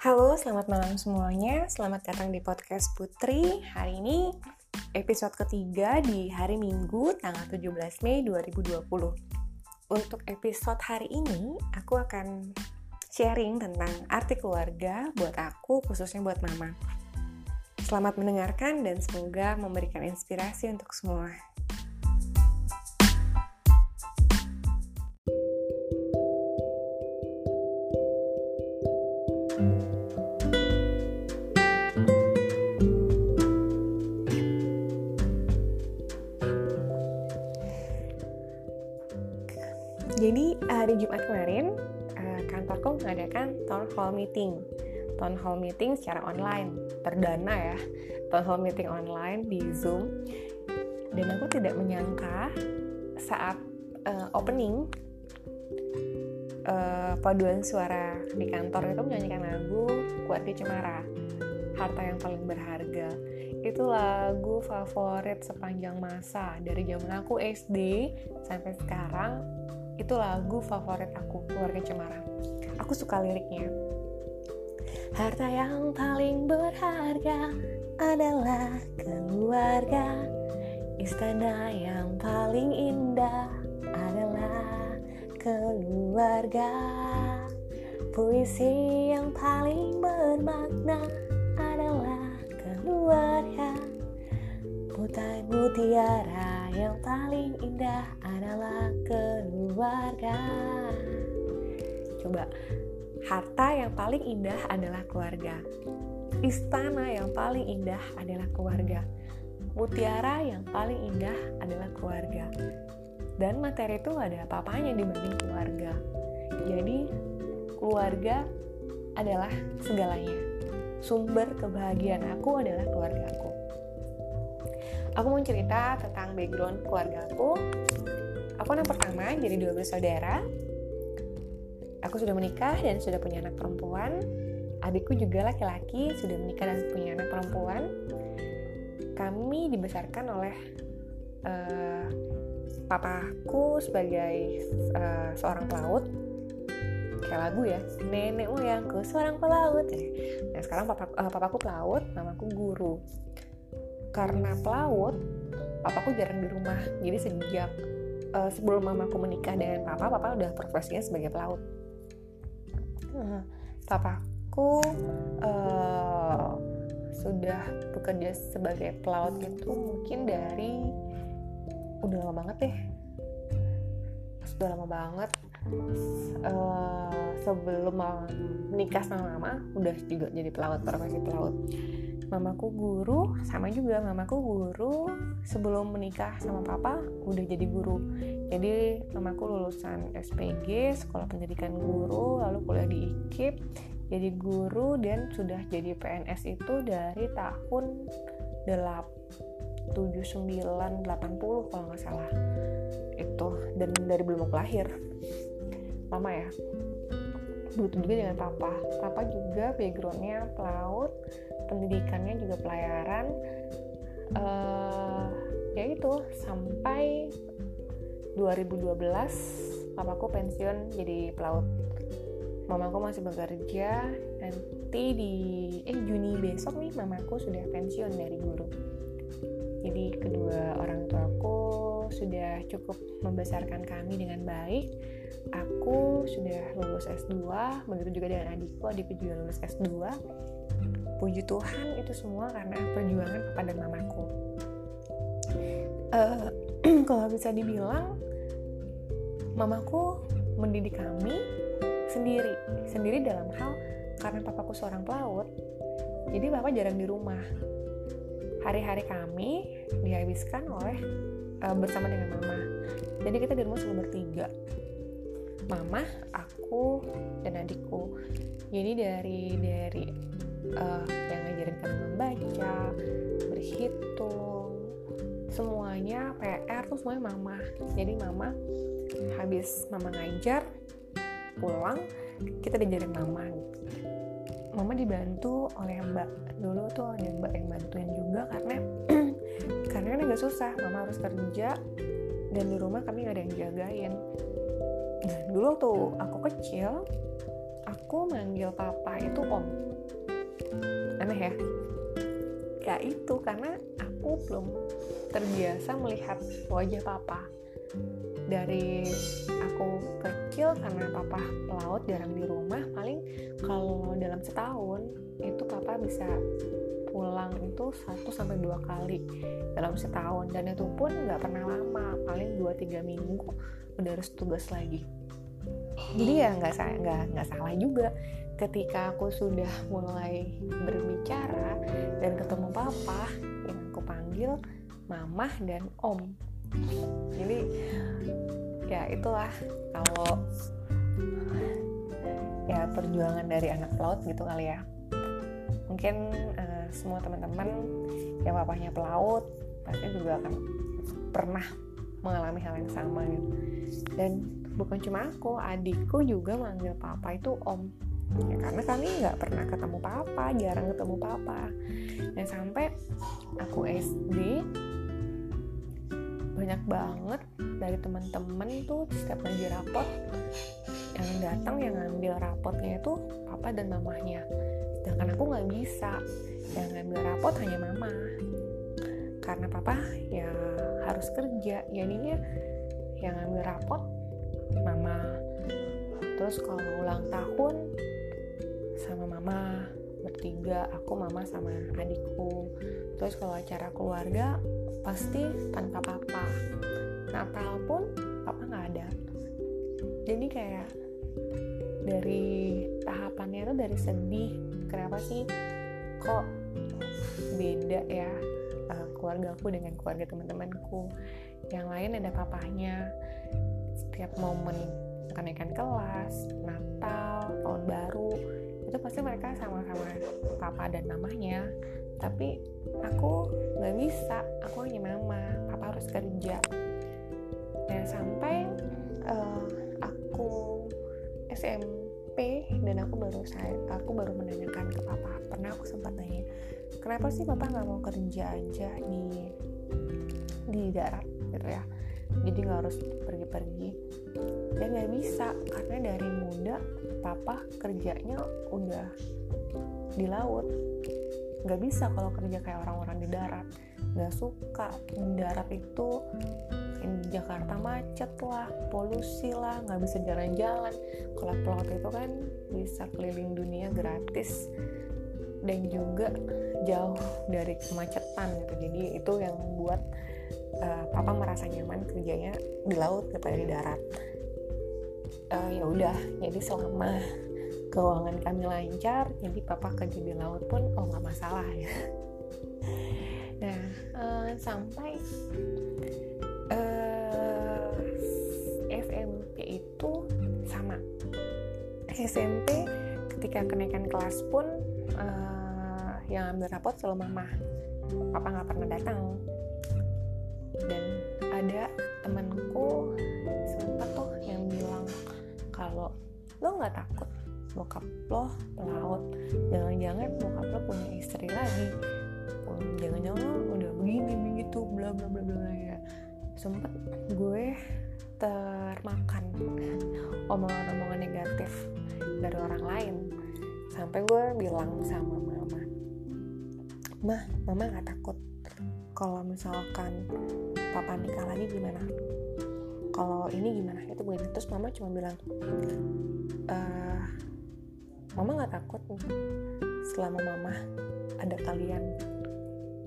Halo, selamat malam semuanya. Selamat datang di podcast Putri. Hari ini episode ketiga di hari Minggu tanggal 17 Mei 2020. Untuk episode hari ini, aku akan sharing tentang arti keluarga buat aku, khususnya buat mama. Selamat mendengarkan dan semoga memberikan inspirasi untuk semua. Meeting. Town hall meeting secara online, perdana ya. Town hall meeting online di Zoom. Dan aku tidak menyangka saat uh, opening uh, paduan suara di kantor itu menyanyikan lagu Keluarga Cemara, Harta yang paling berharga. Itu lagu favorit sepanjang masa dari zaman aku SD sampai sekarang itu lagu favorit aku keluarga Cemara aku suka liriknya harta yang paling berharga adalah keluarga. Istana yang paling indah adalah keluarga. Puisi yang paling bermakna adalah keluarga. Mutai mutiara yang paling indah adalah keluarga. Coba, harta yang paling indah adalah keluarga. Istana yang paling indah adalah keluarga. Mutiara yang paling indah adalah keluarga. Dan materi itu ada apa-apanya dibanding keluarga. Jadi, keluarga adalah segalanya. Sumber kebahagiaan aku adalah keluarga aku aku mau cerita tentang background keluarga aku. Aku anak pertama, jadi dua bersaudara. Aku sudah menikah dan sudah punya anak perempuan. Adikku juga laki-laki, sudah menikah dan punya anak perempuan. Kami dibesarkan oleh uh, papaku sebagai uh, seorang pelaut. Kayak lagu ya, nenek moyangku seorang pelaut. Nah sekarang papa, uh, papaku pelaut, mamaku guru karena pelaut papaku jarang di rumah jadi sejak uh, sebelum mamaku menikah dengan papa papa udah profesinya sebagai pelaut papaku uh, sudah bekerja sebagai pelaut itu mungkin dari udah lama banget deh sudah lama banget. Uh, sebelum menikah sama mama udah juga jadi pelaut profesi pelaut. Mamaku guru sama juga mamaku guru. Sebelum menikah sama papa udah jadi guru. Jadi mamaku lulusan SPG sekolah pendidikan guru lalu kuliah di IKIP jadi guru dan sudah jadi PNS itu dari tahun 79 80 kalau nggak salah. Itu dan dari belum aku lahir. Lama ya? Begitu juga dengan papa. Papa juga backgroundnya pelaut pendidikannya juga pelayaran. Uh, ya itu sampai 2012 papaku pensiun jadi pelaut. Mamaku masih bekerja nanti di eh Juni besok nih mamaku sudah pensiun dari guru cukup membesarkan kami dengan baik. Aku sudah lulus S2 begitu juga dengan adikku adikku juga lulus S2 puji Tuhan itu semua karena perjuangan papa dan mamaku. Uh, kalau bisa dibilang mamaku mendidik kami sendiri sendiri dalam hal karena papaku seorang pelaut jadi papa jarang di rumah. Hari-hari kami dihabiskan oleh uh, bersama dengan mama. Jadi kita di rumah selalu bertiga. Mama aku dan adikku. Jadi dari dari uh, yang ngajarin kami membaca berhitung semuanya PR tuh semuanya mama. Jadi mama habis mama ngajar pulang kita diajarin mama. Mama dibantu oleh mbak dulu tuh ada mbak yang bantuin juga karena susah mama harus kerja dan di rumah kami gak ada yang jagain. Dan dulu tuh aku kecil aku manggil papa itu om. Aneh ya? Ya itu karena aku belum terbiasa melihat wajah papa. Dari aku kecil karena papa pelaut jarang di rumah paling kalau dalam setahun itu papa bisa pulang itu satu sampai dua kali dalam setahun. Dan itu pun nggak pernah lama paling 2-3 minggu udah harus tugas lagi. Jadi ya nggak nggak nggak salah juga ketika aku sudah mulai berbicara dan ketemu papa yang aku panggil mamah dan om. Jadi ya itulah kalau ya perjuangan dari anak pelaut gitu kali ya. Mungkin semua teman-teman yang papahnya pelaut pasti juga akan pernah mengalami hal yang sama gitu. Dan bukan cuma aku adikku juga manggil papa itu om. Ya karena kami nggak pernah ketemu papa jarang ketemu papa. Dan sampai aku SD banyak banget dari teman-teman tuh setiap lagi rapot yang datang yang ngambil rapotnya itu papa dan mamahnya sedangkan aku nggak bisa yang ngambil rapot hanya mama. Karena papa ya harus kerja jadinya yang ngambil rapot mama. Terus kalau ulang tahun sama mama bertiga aku mama sama adikku. Terus kalau acara keluarga pasti tanpa papa. Natal pun papa nggak ada. Jadi kayak dari tahapannya itu dari sedih kenapa sih kok beda ya uh, keluarga aku dengan keluarga teman-temanku? Yang lain ada papahnya setiap momen kenaikan kelas Natal tahun baru itu pasti mereka sama-sama papa dan mamanya. Tapi aku nggak bisa aku hanya mama papa harus kerja. Dan sampai uh, aku SMP dan aku baru saya aku baru menanyakan ke papa. Pernah aku sempat nanya kenapa sih papa nggak mau kerja aja di di darat? Gitu ya. Jadi nggak harus pergi-pergi. Dan nggak bisa karena dari muda papa kerjanya udah di laut. Nggak bisa kalau kerja kayak orang-orang di darat. Nggak suka. Di darat itu di Jakarta macet lah polusi lah nggak bisa jalan-jalan. Kalau pelaut itu kan bisa keliling dunia gratis. Dan juga jauh dari kemacetan gitu. Jadi itu yang membuat uh, papa merasa nyaman kerjanya di laut daripada di darat. Uh, ya udah jadi selama keuangan kami lancar jadi papa kerja di laut pun oh nggak masalah ya. Nah uh, sampai uh, SMP itu sama. SMP ketika kenaikan kelas pun uh, yang ambil rapot selalu mama. Papa nggak pernah datang. Dan ada temanku sempat tuh yang bilang kalau lo nggak takut bokap lo pelaut jangan-jangan bokap lo punya istri lagi. Jangan-jangan udah begini begitu bla bla bla bla ya sempet gue termakan omongan-omongan negatif dari orang lain. Sampai gue bilang sama mama mah mama nggak takut kalau misalkan papa nikah lagi gimana? Kalau ini gimana? Itu begini terus mama cuma bilang e, mama nggak takut selama mama ada kalian.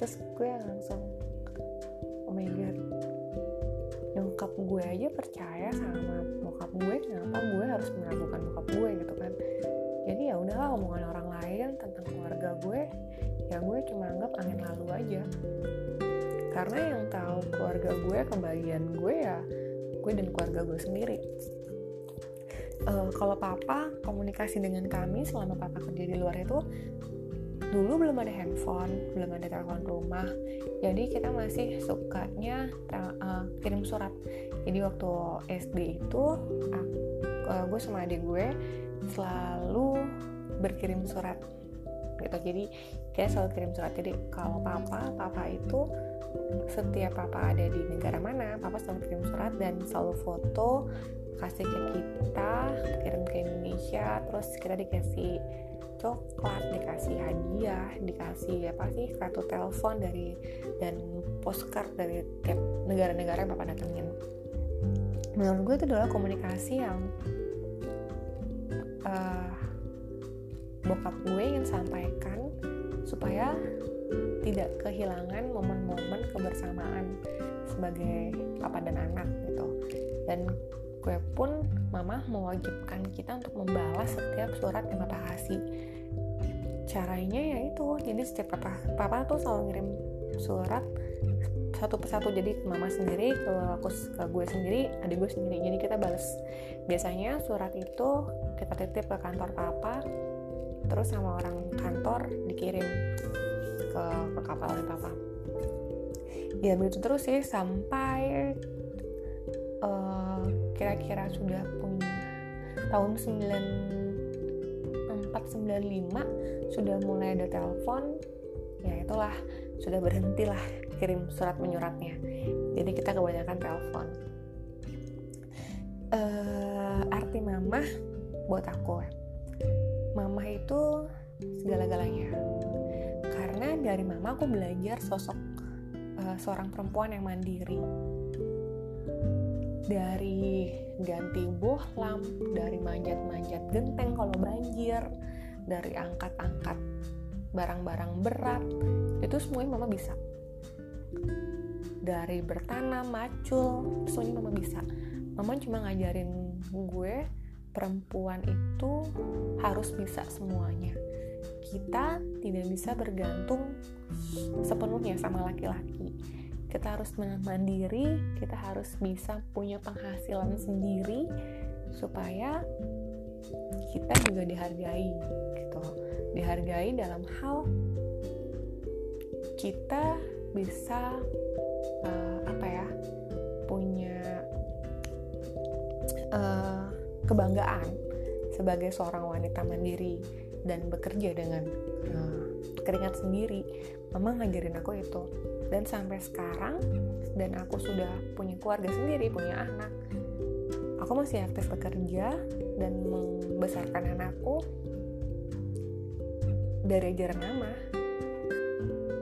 Terus gue langsung oh my god nyokap gue aja percaya sama bokap gue kenapa gue harus meragukan bokap gue gitu kan. Jadi ya udahlah omongan orang lain tentang keluarga gue ya gue cuma anggap angin lalu aja. Karena yang tahu keluarga gue kebahagiaan gue ya gue dan keluarga gue sendiri. Uh, kalau papa komunikasi dengan kami selama papa kerja di luar itu dulu belum ada handphone belum ada telepon rumah. Jadi kita masih sukanya uh, kirim surat. Jadi waktu SD itu uh, gue sama adik gue selalu berkirim surat gitu. Jadi kita selalu kirim surat. Jadi kalau papa papa itu setiap papa ada di negara mana papa selalu kirim surat dan selalu foto kasih ke kita kirim ke Indonesia terus kita dikasih coklat dikasih hadiah dikasih apa sih kartu telepon dari dan postcard dari tiap negara-negara yang bapak datengin. Menurut gue itu adalah komunikasi yang uh, bokap gue ingin sampaikan supaya tidak kehilangan momen-momen kebersamaan sebagai papa dan anak gitu. Dan gue pun mama mewajibkan kita untuk membalas setiap surat yang papa kasih. Caranya ya itu jadi setiap papa papa tuh selalu ngirim surat satu persatu. Jadi mama sendiri ke aku ke gue sendiri adik gue sendiri. Jadi kita balas biasanya surat itu kita titip ke kantor papa terus sama orang kantor dikirim ke, ke kapal oleh papa. Ya begitu terus sih sampai uh, kira-kira sudah punya tahun 9495 sudah mulai ada telepon ya itulah sudah berhentilah kirim surat menyuratnya. Jadi kita kebanyakan telepon. Uh, arti mama buat aku mama itu segala-galanya karena dari mama aku belajar sosok uh, seorang perempuan yang mandiri. Dari ganti bohlam dari manjat-manjat genteng kalau banjir dari angkat-angkat barang-barang berat itu semuanya mama bisa. Dari bertanam macul semuanya mama bisa. Mama cuma ngajarin gue perempuan itu harus bisa semuanya kita tidak bisa bergantung sepenuhnya sama laki-laki. Kita harus mandiri kita harus bisa punya penghasilan sendiri supaya kita juga dihargai gitu dihargai dalam hal kita bisa uh, apa ya punya uh, kebanggaan sebagai seorang wanita mandiri dan bekerja dengan uh, keringat sendiri. Mama ngajarin aku itu. Dan sampai sekarang dan aku sudah punya keluarga sendiri punya anak aku masih aktif bekerja dan membesarkan anakku dari ajaran mama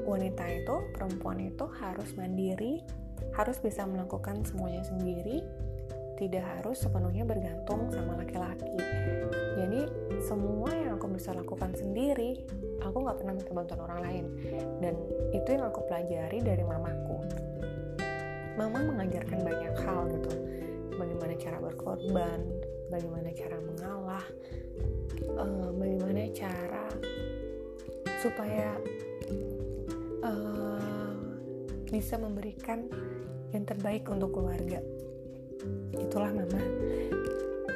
wanita itu perempuan itu harus mandiri harus bisa melakukan semuanya sendiri tidak harus sepenuhnya bergantung sama laki-laki. Jadi semua bisa lakukan sendiri aku nggak pernah minta bantuan orang lain. Dan itu yang aku pelajari dari mamaku. Mama mengajarkan banyak hal gitu. Bagaimana cara berkorban bagaimana cara mengalah uh, bagaimana cara supaya uh, bisa memberikan yang terbaik untuk keluarga. Itulah mama.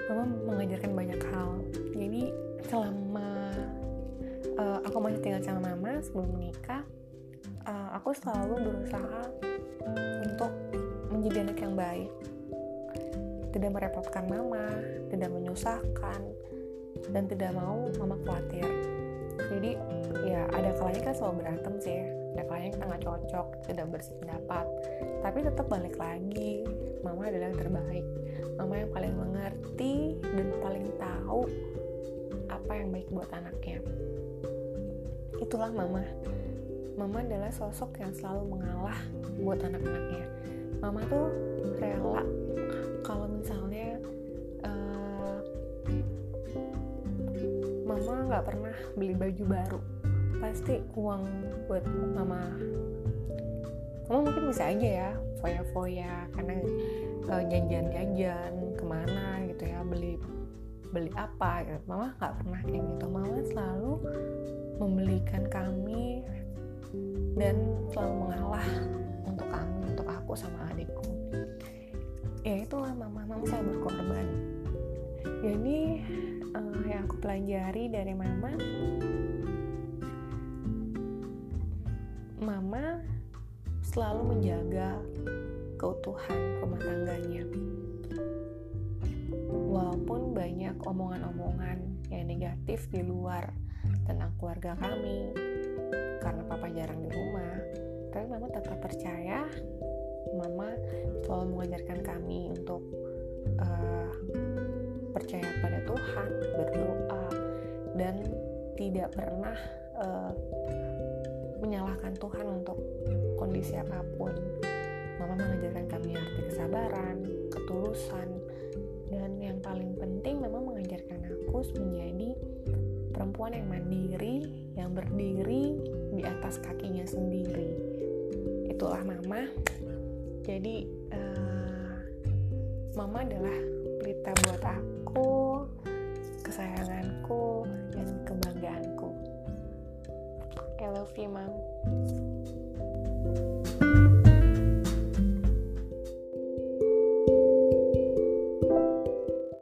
Mama mengajarkan banyak hal. Jadi selama aku masih tinggal sama mama sebelum menikah uh, aku selalu berusaha untuk menjadi anak yang baik tidak merepotkan mama, tidak menyusahkan, dan tidak mau mama khawatir. Jadi ya ada kalanya kan selalu berantem sih, ada kalanya kita nggak cocok, tidak bersependapat, tapi tetap balik lagi. Mama adalah yang terbaik, mama yang paling mengerti dan paling tahu apa yang baik buat anaknya. Itulah mama. Mama adalah sosok yang selalu mengalah buat anak-anaknya. Mama tuh rela kalau misalnya uh, mama nggak pernah beli baju baru pasti uang buat mama mama mungkin bisa aja ya foya-foya karena uh, jajan-jajan ke mana gitu ya beli beli apa gitu mama nggak pernah kayak gitu mama selalu membelikan kami dan selalu mengalah untuk kami untuk aku sama adikku. Ya itulah mama mama saya berkorban jadi uh, yang aku pelajari dari mama. Mama selalu menjaga keutuhan rumah tangganya. Walaupun banyak omongan-omongan yang negatif di luar tentang keluarga kami. Karena papa jarang di rumah tapi mama tetap percaya mama selalu mengajarkan kami untuk uh, percaya pada Tuhan berdoa dan tidak pernah uh, menyalahkan Tuhan untuk kondisi apa pun. Mama mengajarkan kami arti kesabaran ketulusan dan yang paling penting mama mengajarkan aku menjadi perempuan yang mandiri yang berdiri di atas kakinya sendiri. Itulah mama. Jadi uh, mama adalah pelita buat aku kesayanganku dan kebanggaanku. I love you mom